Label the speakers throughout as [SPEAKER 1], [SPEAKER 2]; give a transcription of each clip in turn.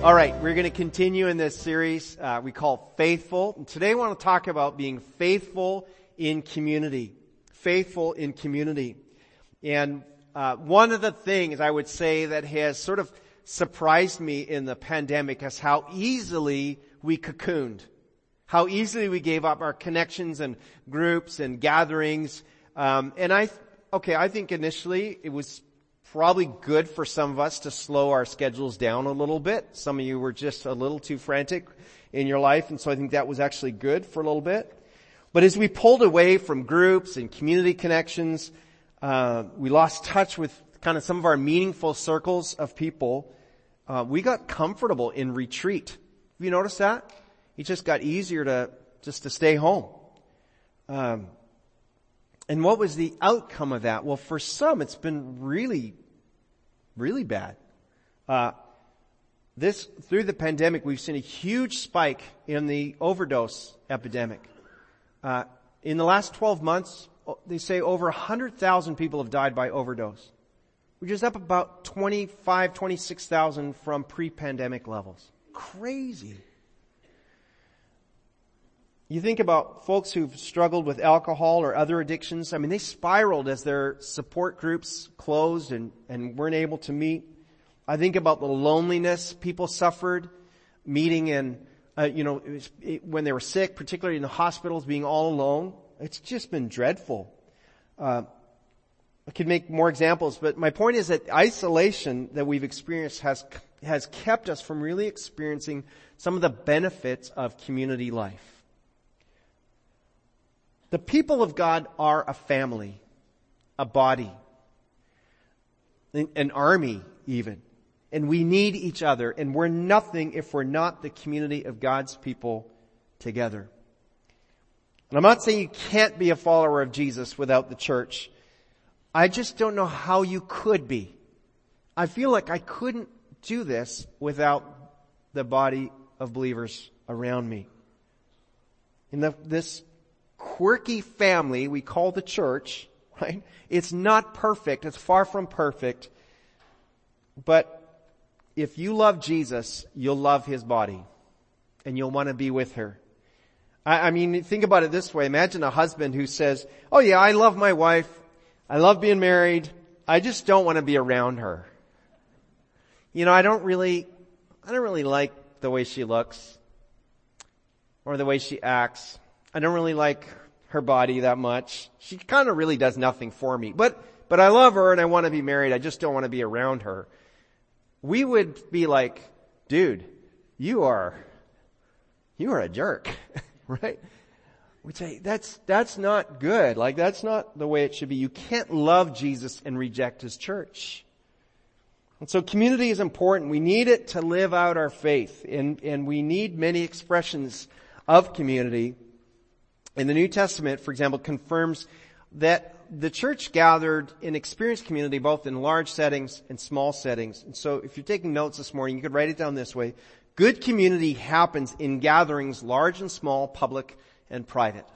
[SPEAKER 1] All right, we're going to continue in this series uh, we call Faithful. And today I want to talk about being faithful in community. Faithful in community. And uh, one of the things I would say that has sort of surprised me in the pandemic is how easily we cocooned. How easily we gave up our connections and groups and gatherings. Um, and I, okay, I think initially it was probably good for some of us to slow our schedules down a little bit. Some of you were just a little too frantic in your life, and so I think that was actually good for a little bit. But as we pulled away from groups and community connections, uh, we lost touch with kind of some of our meaningful circles of people. Uh, we got comfortable in retreat. Have you noticed that? It just got easier to just to stay home. Um, and what was the outcome of that? Well, for some, it's been really, really bad. Uh, this through the pandemic, we've seen a huge spike in the overdose epidemic. Uh, in the last 12 months, they say over 100,000 people have died by overdose, which is up about 25, 26,000 from pre-pandemic levels. Crazy. You think about folks who've struggled with alcohol or other addictions. I mean, they spiraled as their support groups closed and, and weren't able to meet. I think about the loneliness people suffered meeting in, uh, you know, it was, it, when they were sick, particularly in the hospitals, being all alone. It's just been dreadful. Uh, I could make more examples, but my point is that isolation that we've experienced has has kept us from really experiencing some of the benefits of community life. The people of God are a family, a body, an army even. And we need each other and we're nothing if we're not the community of God's people together. And I'm not saying you can't be a follower of Jesus without the church. I just don't know how you could be. I feel like I couldn't do this without the body of believers around me. In the, this quirky family we call the church, right? It's not perfect. It's far from perfect. But if you love Jesus, you'll love his body and you'll want to be with her. I, I mean, think about it this way. Imagine a husband who says, oh yeah, I love my wife. I love being married. I just don't want to be around her. You know, I don't really, I don't really like the way she looks or the way she acts. I don't really like her body that much. She kind of really does nothing for me. But, but I love her and I want to be married. I just don't want to be around her. We would be like, dude, you are, you are a jerk, right? We'd say, that's, that's not good. Like that's not the way it should be. You can't love Jesus and reject his church. And so community is important. We need it to live out our faith and, and we need many expressions of community in the New Testament, for example, confirms that the church gathered in experienced community both in large settings and small settings. And so if you're taking notes this morning, you could write it down this way. Good community happens in gatherings large and small, public and private.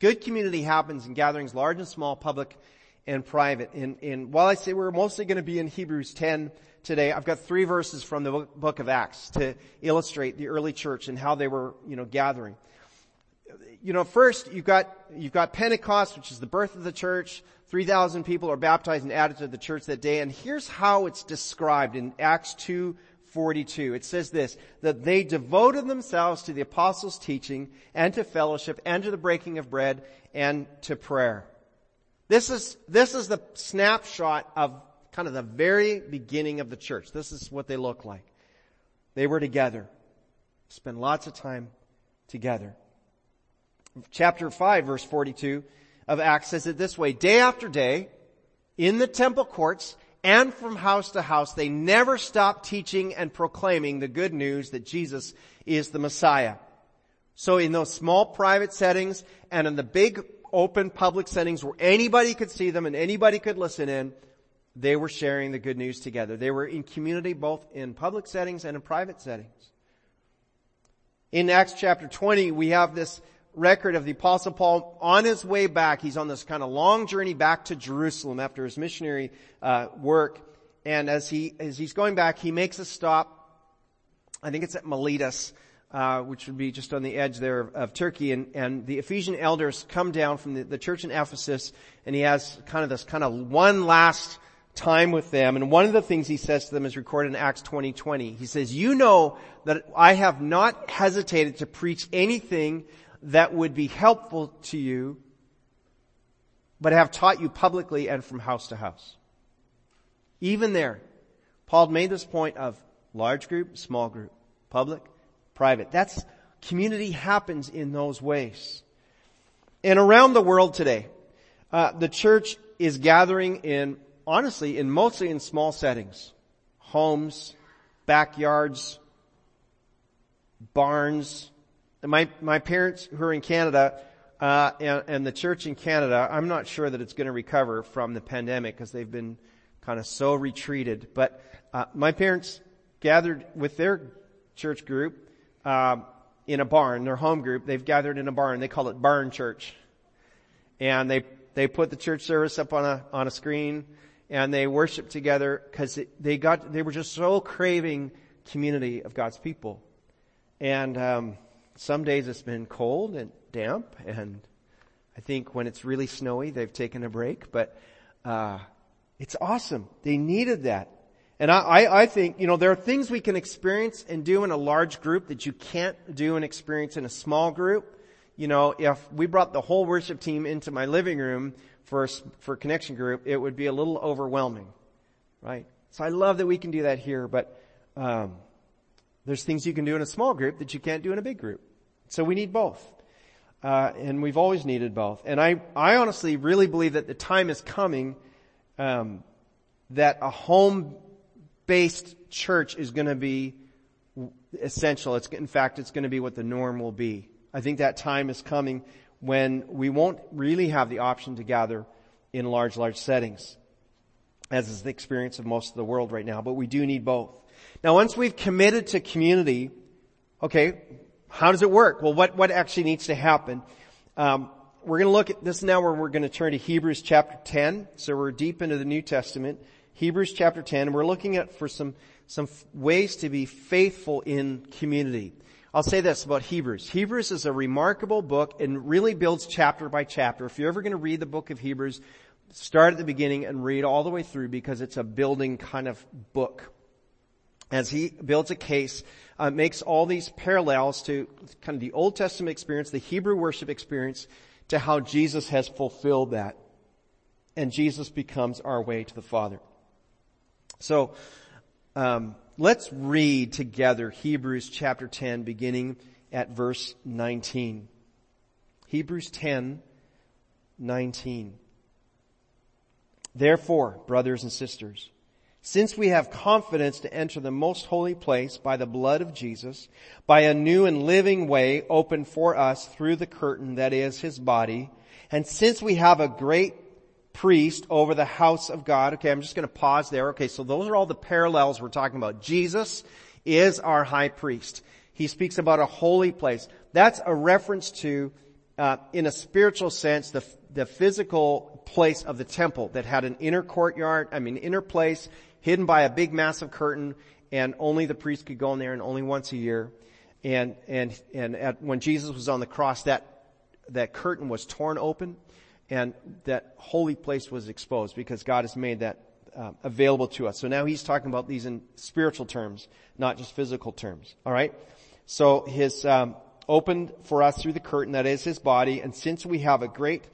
[SPEAKER 1] Good community happens in gatherings large and small, public and private. And, and while I say we're mostly going to be in Hebrews 10 today, I've got three verses from the book of Acts to illustrate the early church and how they were, you know, gathering you know, first you've got, you've got Pentecost, which is the birth of the church. 3,000 people are baptized and added to the church that day. And here's how it's described in Acts 2:42. It says this, that they devoted themselves to the apostles' teaching and to fellowship and to the breaking of bread and to prayer. This is, this is the snapshot of kind of the very beginning of the church. This is what they look like. They were together. Spend lots of time together chapter 5 verse 42 of Acts says it this way, day after day, in the temple courts and from house to house, they never stopped teaching and proclaiming the good news that Jesus is the Messiah. So in those small private settings and in the big open public settings where anybody could see them and anybody could listen in, they were sharing the good news together. They were in community both in public settings and in private settings. In Acts chapter 20, we have this record of the apostle Paul on his way back. He's on this kind of long journey back to Jerusalem after his missionary uh, work. And as he, as he's going back, he makes a stop. I think it's at Miletus, uh, which would be just on the edge there of, of Turkey. And, and the Ephesian elders come down from the, the church in Ephesus and he has kind of this kind of one last time with them. And one of the things he says to them is recorded in Acts 20, 20. He says, you know that I have not hesitated to preach anything that would be helpful to you, but have taught you publicly and from house to house. Even there, Paul made this point of large group, small group, public, private. That's, community happens in those ways. And around the world today, uh, the church is gathering in, honestly, in mostly in small settings. Homes, backyards, barns, my, my parents who are in Canada, uh, and, and, the church in Canada, I'm not sure that it's going to recover from the pandemic because they've been kind of so retreated. But uh, my parents gathered with their church group uh, in a barn, their home group. They've gathered in a barn. They call it barn church, and they they put the church service up on a on a screen, and they worship together because they got they were just so craving community of God's people, and. Um, some days it's been cold and damp, and I think when it's really snowy, they've taken a break. But uh, it's awesome. They needed that, and I, I, think you know there are things we can experience and do in a large group that you can't do and experience in a small group. You know, if we brought the whole worship team into my living room for for connection group, it would be a little overwhelming, right? So I love that we can do that here, but um, there's things you can do in a small group that you can't do in a big group. So we need both. Uh, and we've always needed both. And I, I honestly really believe that the time is coming um, that a home-based church is going to be essential. It's in fact, it's going to be what the norm will be. I think that time is coming when we won't really have the option to gather in large, large settings, as is the experience of most of the world right now. But we do need both. Now, once we've committed to community, okay, how does it work? Well, what, what actually needs to happen? Um, we're going to look at this now where we're going to turn to Hebrews chapter 10. So we're deep into the New Testament. Hebrews chapter 10. and We're looking at for some, some ways to be faithful in community. I'll say this about Hebrews. Hebrews is a remarkable book and really builds chapter by chapter. If you're ever going to read the book of Hebrews, start at the beginning and read all the way through because it's a building kind of book. As he builds a case uh, makes all these parallels to kind of the Old Testament experience, the Hebrew worship experience, to how Jesus has fulfilled that. And Jesus becomes our way to the Father. So, um, let's read together Hebrews chapter 10 beginning at verse 19. Hebrews 10, 19. Therefore, brothers and sisters, since we have confidence to enter the most holy place by the blood of Jesus, by a new and living way opened for us through the curtain that is his body, and since we have a great priest over the house of God, okay, I'm just gonna pause there. Okay, so those are all the parallels we're talking about. Jesus is our high priest. He speaks about a holy place. That's a reference to, uh, in a spiritual sense, the, the physical place of the temple that had an inner courtyard, I mean inner place, hidden by a big massive curtain and only the priest could go in there and only once a year. And, and, and at, when Jesus was on the cross, that, that curtain was torn open and that holy place was exposed because God has made that uh, available to us. So now he's talking about these in spiritual terms, not just physical terms. All right. So his um, opened for us through the curtain that is his body, and since we have a great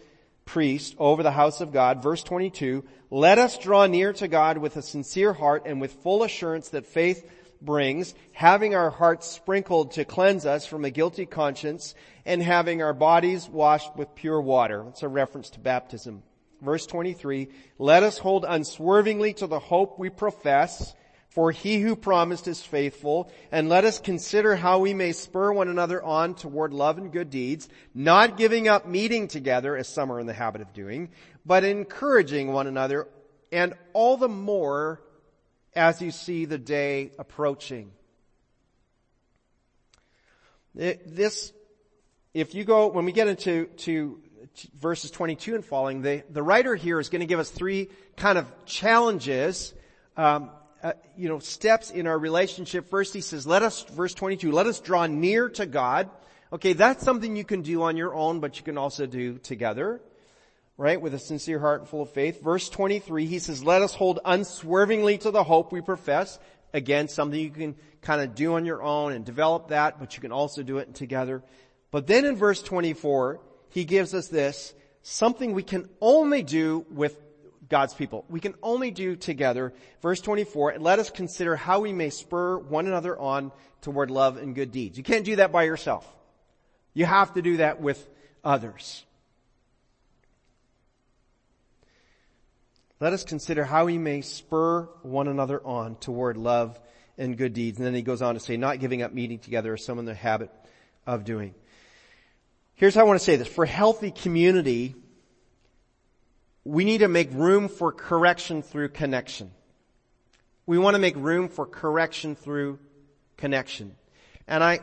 [SPEAKER 1] priest over the house of God. Verse 22, let us draw near to God with a sincere heart and with full assurance that faith brings, having our hearts sprinkled to cleanse us from a guilty conscience and having our bodies washed with pure water. It's a reference to baptism. Verse 23, let us hold unswervingly to the hope we profess, For he who promised is faithful, and let us consider how we may spur one another on toward love and good deeds, not giving up meeting together as some are in the habit of doing, but encouraging one another, and all the more as you see the day approaching. This, if you go, when we get into to verses 22 and following, the, the writer here is going to give us three kind of challenges um, uh, you know, steps in our relationship. First, he says, let us, verse 22, let us draw near to God. Okay, that's something you can do on your own, but you can also do together. Right? With a sincere heart and full of faith. Verse 23, he says, let us hold unswervingly to the hope we profess. Again, something you can kind of do on your own and develop that, but you can also do it together. But then in verse 24, he gives us this, something we can only do with God's people. We can only do together. Verse 24, and let us consider how we may spur one another on toward love and good deeds. You can't do that by yourself. You have to do that with others. Let us consider how we may spur one another on toward love and good deeds. And then he goes on to say, not giving up meeting together as some in the habit of doing. Here's how I want to say this. For healthy community, we need to make room for correction through connection. We want to make room for correction through connection. And I,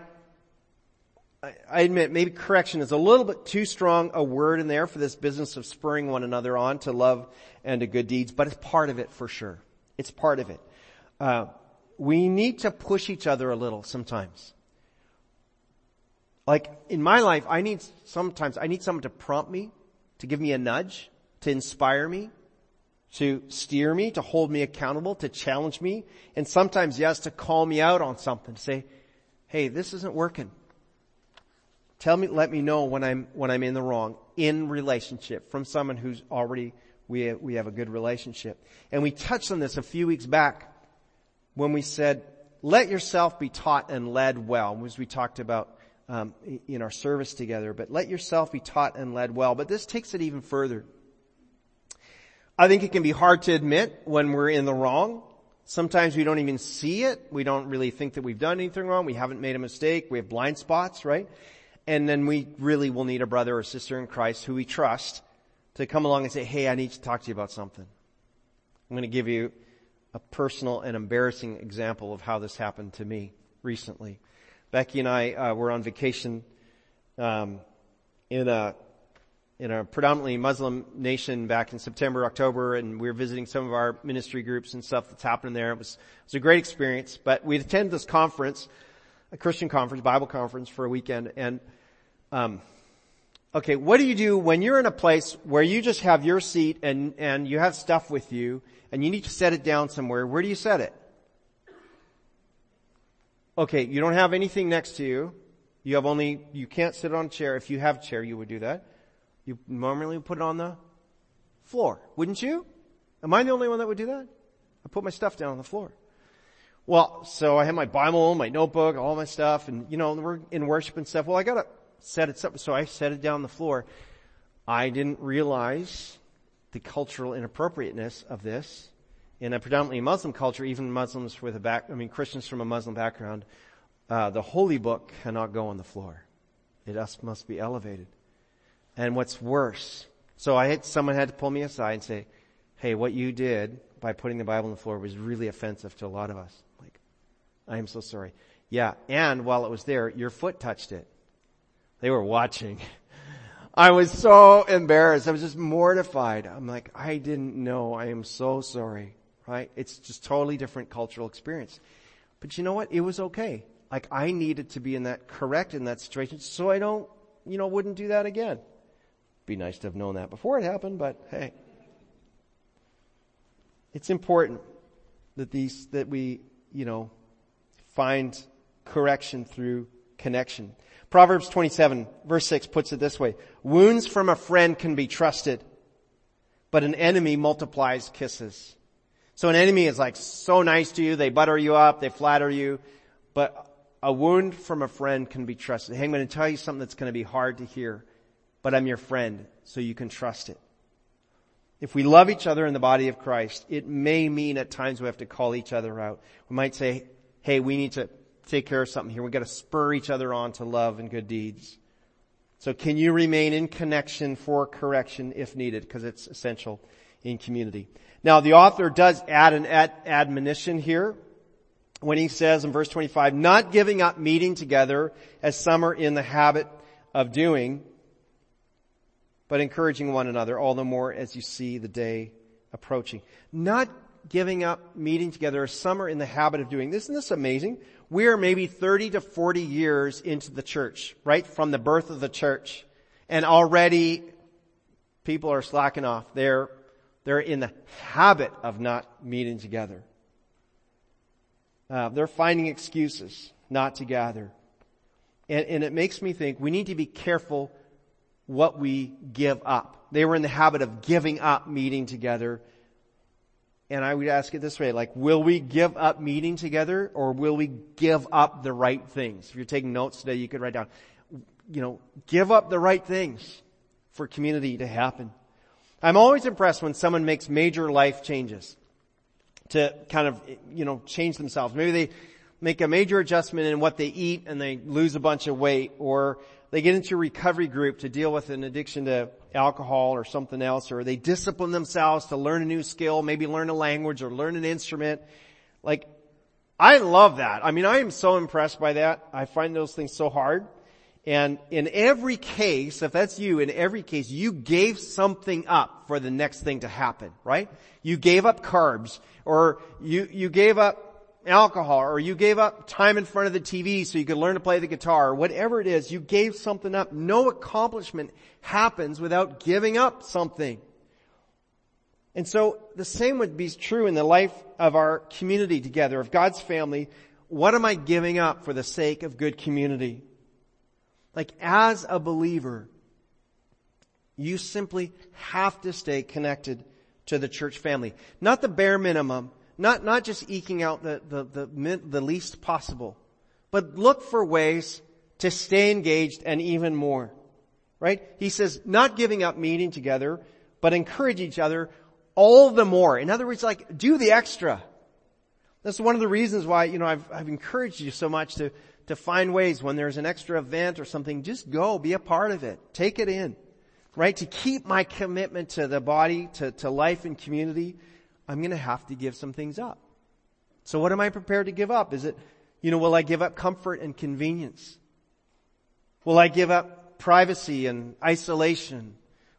[SPEAKER 1] I admit maybe correction is a little bit too strong a word in there for this business of spurring one another on to love and to good deeds, but it's part of it for sure. It's part of it. Uh, we need to push each other a little sometimes. Like in my life, I need sometimes I need someone to prompt me, to give me a nudge to inspire me, to steer me, to hold me accountable, to challenge me, and sometimes, yes, to call me out on something, to say, hey, this isn't working. Tell me, let me know when I'm, when I'm in the wrong in relationship from someone who's already, we we have a good relationship. And we touched on this a few weeks back when we said, let yourself be taught and led well, as we talked about um, in our service together. But let yourself be taught and led well. But this takes it even further. I think it can be hard to admit when we're in the wrong. Sometimes we don't even see it. We don't really think that we've done anything wrong. We haven't made a mistake. We have blind spots, right? And then we really will need a brother or sister in Christ who we trust to come along and say, hey, I need to talk to you about something. I'm going to give you a personal and embarrassing example of how this happened to me recently. Becky and I uh, were on vacation um, in a in a predominantly Muslim nation back in September, October, and we were visiting some of our ministry groups and stuff that's happening there. It was, it was a great experience, but we attended this conference, a Christian conference, Bible conference for a weekend, and, um, okay, what do you do when you're in a place where you just have your seat and, and you have stuff with you and you need to set it down somewhere? Where do you set it? Okay, you don't have anything next to you. You have only, you can't sit on a chair. If you have a chair, you would do that. You normally put it on the floor, wouldn't you? Am I the only one that would do that? I put my stuff down on the floor. Well, so I have my Bible, my notebook, all my stuff, and you know, we're in worship and stuff. Well, I gotta set it up, so I set it down on the floor. I didn't realize the cultural inappropriateness of this. In a predominantly Muslim culture, even Muslims with a back, I mean Christians from a Muslim background, uh, the holy book cannot go on the floor. It must be elevated. And what's worse, so I had, someone had to pull me aside and say, hey, what you did by putting the Bible on the floor was really offensive to a lot of us. Like, I am so sorry. Yeah, and while it was there, your foot touched it. They were watching. I was so embarrassed. I was just mortified. I'm like, I didn't know. I am so sorry. Right? It's just totally different cultural experience. But you know what? It was okay. Like I needed to be in that correct in that situation so I don't, you know, wouldn't do that again. Be nice to have known that before it happened, but hey. It's important that these, that we, you know, find correction through connection. Proverbs 27 verse 6 puts it this way. Wounds from a friend can be trusted, but an enemy multiplies kisses. So an enemy is like so nice to you, they butter you up, they flatter you, but a wound from a friend can be trusted. Hey, I'm going to tell you something that's going to be hard to hear but I'm your friend, so you can trust it. If we love each other in the body of Christ, it may mean at times we have to call each other out. We might say, hey, we need to take care of something here. We've got to spur each other on to love and good deeds. So can you remain in connection for correction if needed? Because it's essential in community. Now the author does add an ad- admonition here when he says in verse 25, not giving up meeting together as some are in the habit of doing, but encouraging one another all the more as you see the day approaching. Not giving up meeting together some are in the habit of doing. Isn't this amazing? We are maybe 30 to 40 years into the church, right? From the birth of the church. And already people are slacking off. They're, they're in the habit of not meeting together. Uh, they're finding excuses not to gather. And, and it makes me think we need to be careful what we give up. They were in the habit of giving up meeting together. And I would ask it this way, like, will we give up meeting together or will we give up the right things? If you're taking notes today, you could write down, you know, give up the right things for community to happen. I'm always impressed when someone makes major life changes to kind of, you know, change themselves. Maybe they make a major adjustment in what they eat and they lose a bunch of weight or they get into a recovery group to deal with an addiction to alcohol or something else or they discipline themselves to learn a new skill, maybe learn a language or learn an instrument. Like, I love that. I mean, I am so impressed by that. I find those things so hard. And in every case, if that's you, in every case, you gave something up for the next thing to happen, right? You gave up carbs, or you, you gave up alcohol, or you gave up time in front of the TV so you could learn to play the guitar, or whatever it is, you gave something up. No accomplishment happens without giving up something. And so the same would be true in the life of our community together, of God's family. What am I giving up for the sake of good community? Like as a believer, you simply have to stay connected to the church family. Not the bare minimum, not, not just eking out the, the, the, the least possible, but look for ways to stay engaged and even more. Right? He says, not giving up meeting together, but encourage each other all the more. In other words, like, do the extra. That's one of the reasons why, you know, I've, I've encouraged you so much to, to find ways when there's an extra event or something, just go, be a part of it. Take it in. Right? To keep my commitment to the body, to, to life and community, I'm gonna have to give some things up. So what am I prepared to give up? Is it, you know, will I give up comfort and convenience? Will I give up privacy and isolation?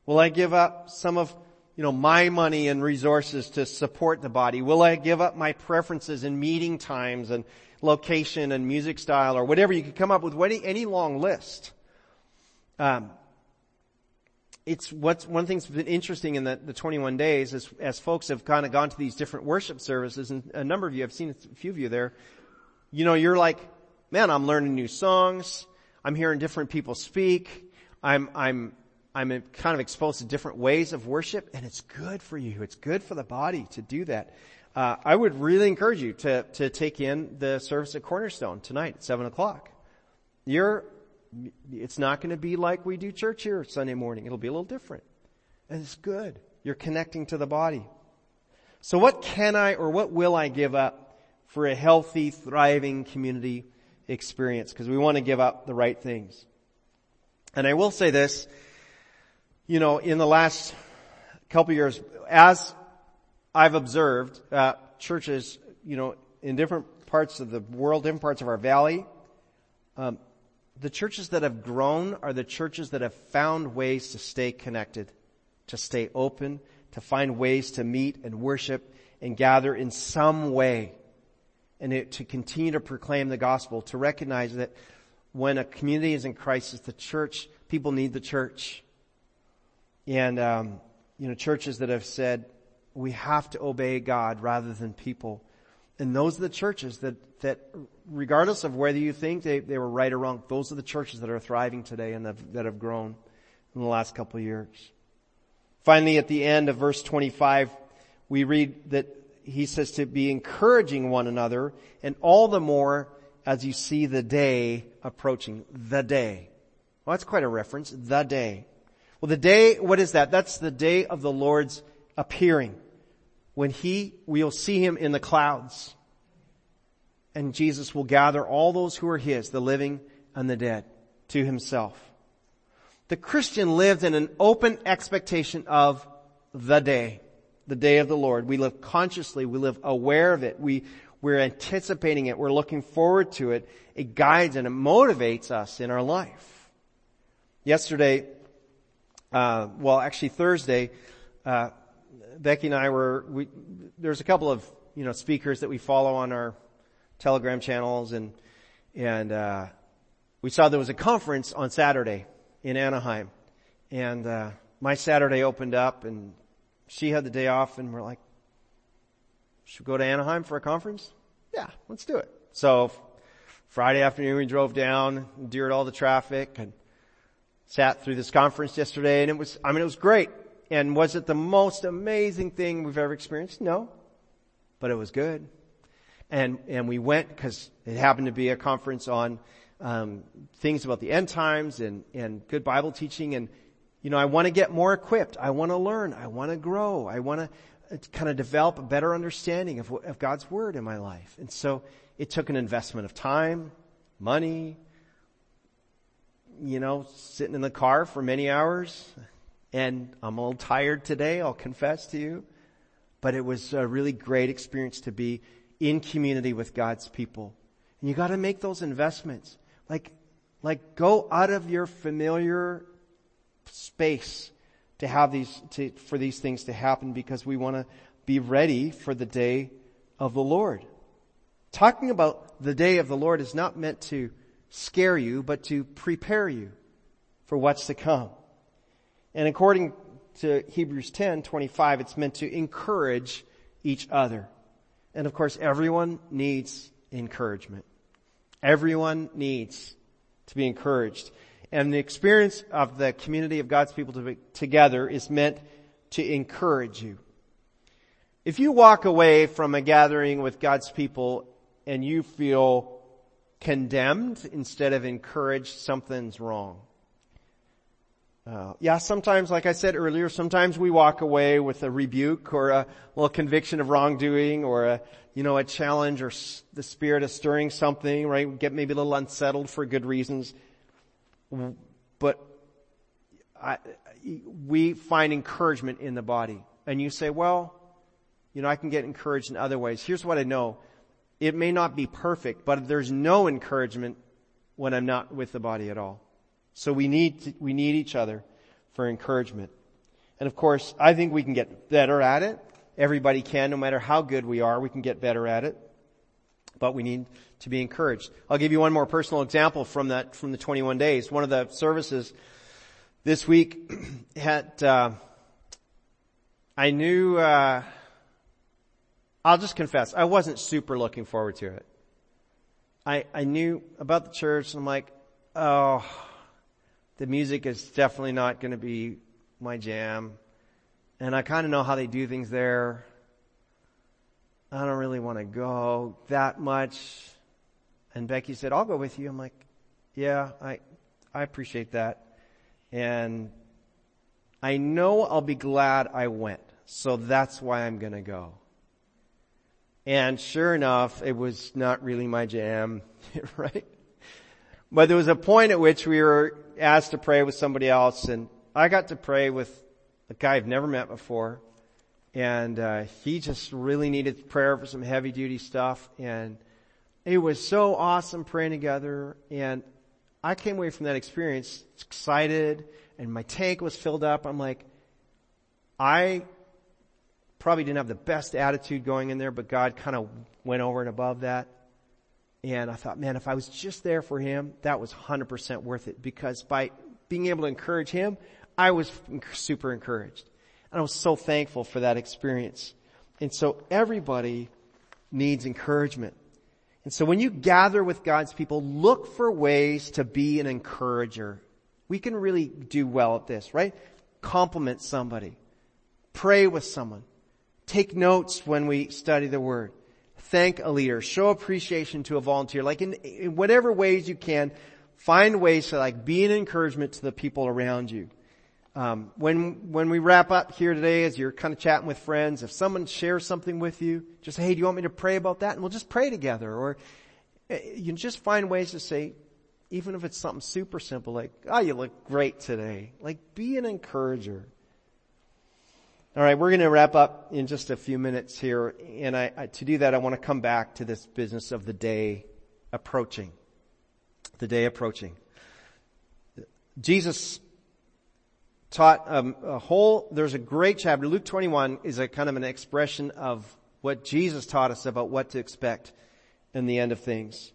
[SPEAKER 1] Will I give up some of, you know, my money and resources to support the body? Will I give up my preferences in meeting times and location and music style or whatever? You could come up with any, any long list. Um, it's what's one thing that's been interesting in the, the 21 days is as folks have kind of gone to these different worship services and a number of you, I've seen a few of you there, you know, you're like, man, I'm learning new songs. I'm hearing different people speak. I'm, I'm, I'm kind of exposed to different ways of worship and it's good for you. It's good for the body to do that. Uh, I would really encourage you to, to take in the service at Cornerstone tonight at seven o'clock. You're it's not going to be like we do church here Sunday morning. It'll be a little different. And it's good. You're connecting to the body. So what can I or what will I give up for a healthy, thriving community experience? Because we want to give up the right things. And I will say this, you know, in the last couple years, as I've observed, uh, churches, you know, in different parts of the world, different parts of our valley, um, the churches that have grown are the churches that have found ways to stay connected, to stay open, to find ways to meet and worship and gather in some way and it, to continue to proclaim the gospel, to recognize that when a community is in crisis, the church, people need the church. And, um, you know, churches that have said, we have to obey God rather than people. And those are the churches that, that regardless of whether you think they, they were right or wrong, those are the churches that are thriving today and that, that have grown in the last couple of years. Finally, at the end of verse 25, we read that he says to be encouraging one another and all the more as you see the day approaching. The day. Well, that's quite a reference. The day. Well, the day, what is that? That's the day of the Lord's appearing when he, we'll see him in the clouds. And Jesus will gather all those who are his, the living and the dead, to himself. The Christian lived in an open expectation of the day, the day of the Lord. We live consciously, we live aware of it, we, we're anticipating it, we're looking forward to it. It guides and it motivates us in our life. Yesterday, uh, well actually Thursday, uh, Becky and I were, we, there's a couple of, you know, speakers that we follow on our telegram channels and, and, uh, we saw there was a conference on Saturday in Anaheim and, uh, my Saturday opened up and she had the day off and we're like, should we go to Anaheim for a conference? Yeah, let's do it. So Friday afternoon we drove down, endured all the traffic and sat through this conference yesterday and it was, I mean it was great. And was it the most amazing thing we've ever experienced? No. But it was good. And, and we went because it happened to be a conference on, um, things about the end times and, and good Bible teaching. And, you know, I want to get more equipped. I want to learn. I want to grow. I want to uh, kind of develop a better understanding of, of God's Word in my life. And so it took an investment of time, money, you know, sitting in the car for many hours, and I'm a little tired today, I'll confess to you. But it was a really great experience to be in community with God's people. And you gotta make those investments. Like, like go out of your familiar space to have these, to, for these things to happen because we want to be ready for the day of the Lord. Talking about the day of the Lord is not meant to scare you, but to prepare you for what's to come. And according to Hebrews 10, 25, it's meant to encourage each other. And of course, everyone needs encouragement. Everyone needs to be encouraged. And the experience of the community of God's people to be together is meant to encourage you. If you walk away from a gathering with God's people and you feel condemned instead of encouraged, something's wrong. Uh, yeah, sometimes, like I said earlier, sometimes we walk away with a rebuke or a little conviction of wrongdoing or a, you know, a challenge or s- the spirit of stirring something, right? Get maybe a little unsettled for good reasons. But I, we find encouragement in the body. And you say, well, you know, I can get encouraged in other ways. Here's what I know. It may not be perfect, but there's no encouragement when I'm not with the body at all. So we need, to, we need each other for encouragement. And of course, I think we can get better at it. Everybody can, no matter how good we are, we can get better at it. But we need to be encouraged. I'll give you one more personal example from that, from the 21 days. One of the services this week had, uh, I knew, uh, I'll just confess, I wasn't super looking forward to it. I, I knew about the church and I'm like, oh, the music is definitely not going to be my jam. And I kind of know how they do things there. I don't really want to go that much. And Becky said, I'll go with you. I'm like, yeah, I, I appreciate that. And I know I'll be glad I went. So that's why I'm going to go. And sure enough, it was not really my jam, right? But there was a point at which we were asked to pray with somebody else and I got to pray with a guy I've never met before. And, uh, he just really needed prayer for some heavy duty stuff. And it was so awesome praying together. And I came away from that experience excited and my tank was filled up. I'm like, I probably didn't have the best attitude going in there, but God kind of went over and above that. And I thought, man, if I was just there for him, that was 100% worth it because by being able to encourage him, I was super encouraged. And I was so thankful for that experience. And so everybody needs encouragement. And so when you gather with God's people, look for ways to be an encourager. We can really do well at this, right? Compliment somebody. Pray with someone. Take notes when we study the word thank a leader, show appreciation to a volunteer, like in, in whatever ways you can, find ways to like be an encouragement to the people around you. um, when when we wrap up here today, as you're kind of chatting with friends, if someone shares something with you, just say, "Hey, do you want me to pray about that?" And we'll just pray together. Or uh, you just find ways to say, even if it's something super simple, like, "Oh, you look great today." Like, be an encourager. All right, we're going to wrap up in just a few minutes here, and I, I, to do that, I want to come back to this business of the day approaching. The day approaching. Jesus taught um, a whole, there's a great chapter. Luke 21 is a kind of an expression of what Jesus taught us about what to expect in the end of things.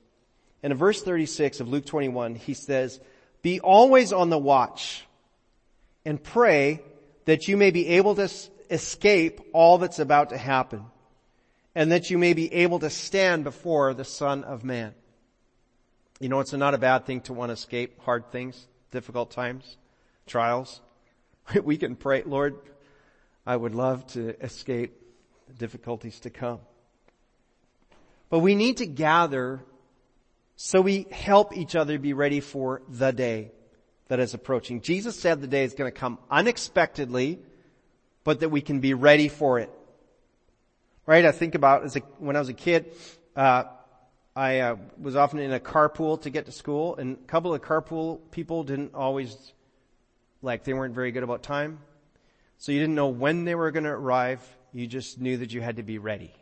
[SPEAKER 1] And in verse 36 of Luke 21, he says, be always on the watch and pray that you may be able to escape all that's about to happen and that you may be able to stand before the Son of Man. You know, it's not a bad thing to want to escape hard things, difficult times, trials. we can pray, Lord, I would love to escape the difficulties to come. But we need to gather so we help each other be ready for the day that is approaching. Jesus said the day is going to come unexpectedly, but that we can be ready for it. Right? I think about as a, when I was a kid, uh, I uh, was often in a carpool to get to school, and a couple of carpool people didn't always like they weren't very good about time. So you didn't know when they were going to arrive. You just knew that you had to be ready.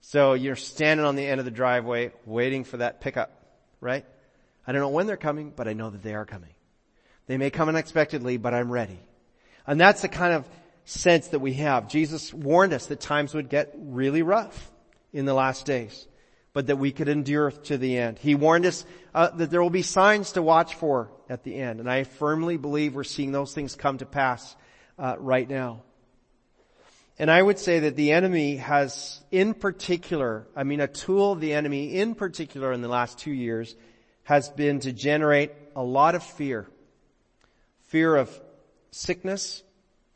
[SPEAKER 1] So you're standing on the end of the driveway waiting for that pickup, right? I don't know when they're coming, but I know that they are coming. They may come unexpectedly, but I'm ready. And that's the kind of sense that we have. Jesus warned us that times would get really rough in the last days but that we could endure to the end. He warned us uh, that there will be signs to watch for at the end, and I firmly believe we're seeing those things come to pass uh, right now. And I would say that the enemy has, in particular, I mean, a tool of the enemy, in particular, in the last two years, has been to generate a lot of fear, fear of sickness,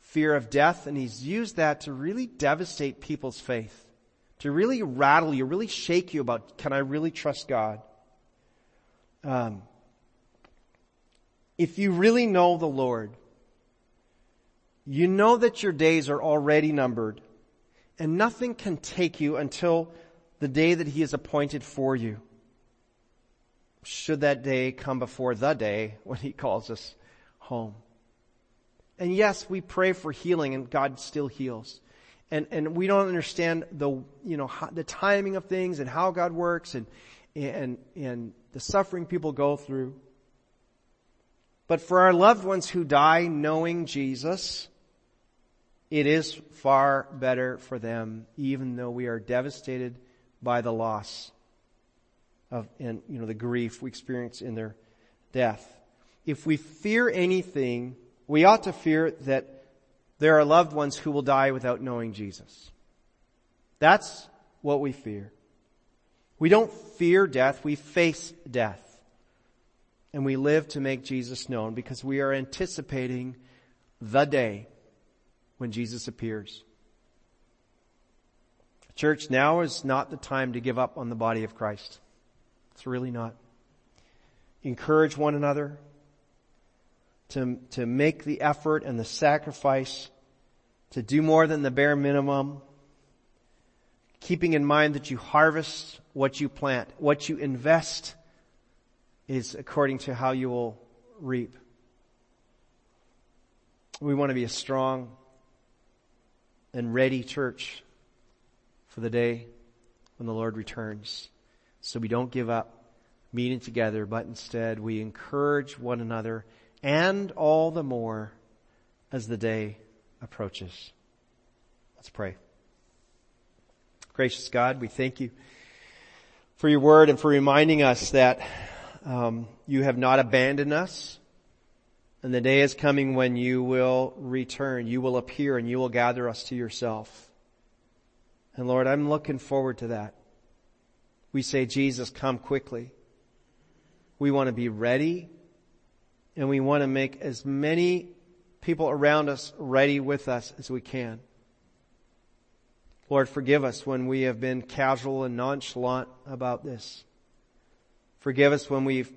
[SPEAKER 1] fear of death, and he's used that to really devastate people's faith to really rattle you, really shake you about, can I really trust God? Um, if you really know the Lord, you know that your days are already numbered and nothing can take you until the day that He has appointed for you. Should that day come before the day when He calls us home. And yes, we pray for healing and God still heals and, and we don't understand the, you know, how, the timing of things and how God works and, and, and the suffering people go through. But for our loved ones who die knowing Jesus, it is far better for them, even though we are devastated by the loss of, and, you know, the grief we experience in their death. If we fear anything, we ought to fear that there are loved ones who will die without knowing Jesus. That's what we fear. We don't fear death, we face death. And we live to make Jesus known because we are anticipating the day when Jesus appears. Church, now is not the time to give up on the body of Christ. It's really not. Encourage one another to, to make the effort and the sacrifice to do more than the bare minimum, keeping in mind that you harvest what you plant. What you invest is according to how you will reap. We want to be a strong and ready church for the day when the Lord returns. So we don't give up meeting together, but instead we encourage one another and all the more as the day approaches. Let's pray. Gracious God, we thank you for your word and for reminding us that um, you have not abandoned us. And the day is coming when you will return, you will appear and you will gather us to yourself. And Lord, I'm looking forward to that. We say, Jesus, come quickly. We want to be ready and we want to make as many people around us ready with us as we can. Lord, forgive us when we have been casual and nonchalant about this. Forgive us when we've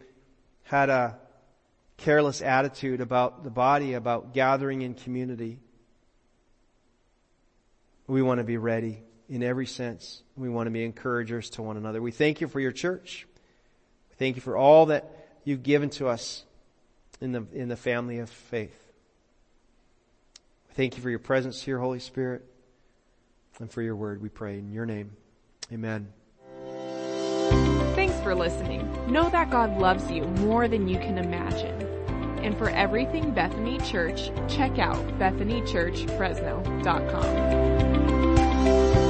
[SPEAKER 1] had a careless attitude about the body, about gathering in community. We want to be ready in every sense. We want to be encouragers to one another. We thank you for your church. We thank you for all that you've given to us in the, in the family of faith. Thank you for your presence here, Holy Spirit, and for your word. We pray in your name. Amen.
[SPEAKER 2] Thanks for listening. Know that God loves you more than you can imagine. And for everything Bethany Church, check out bethanychurchfresno.com.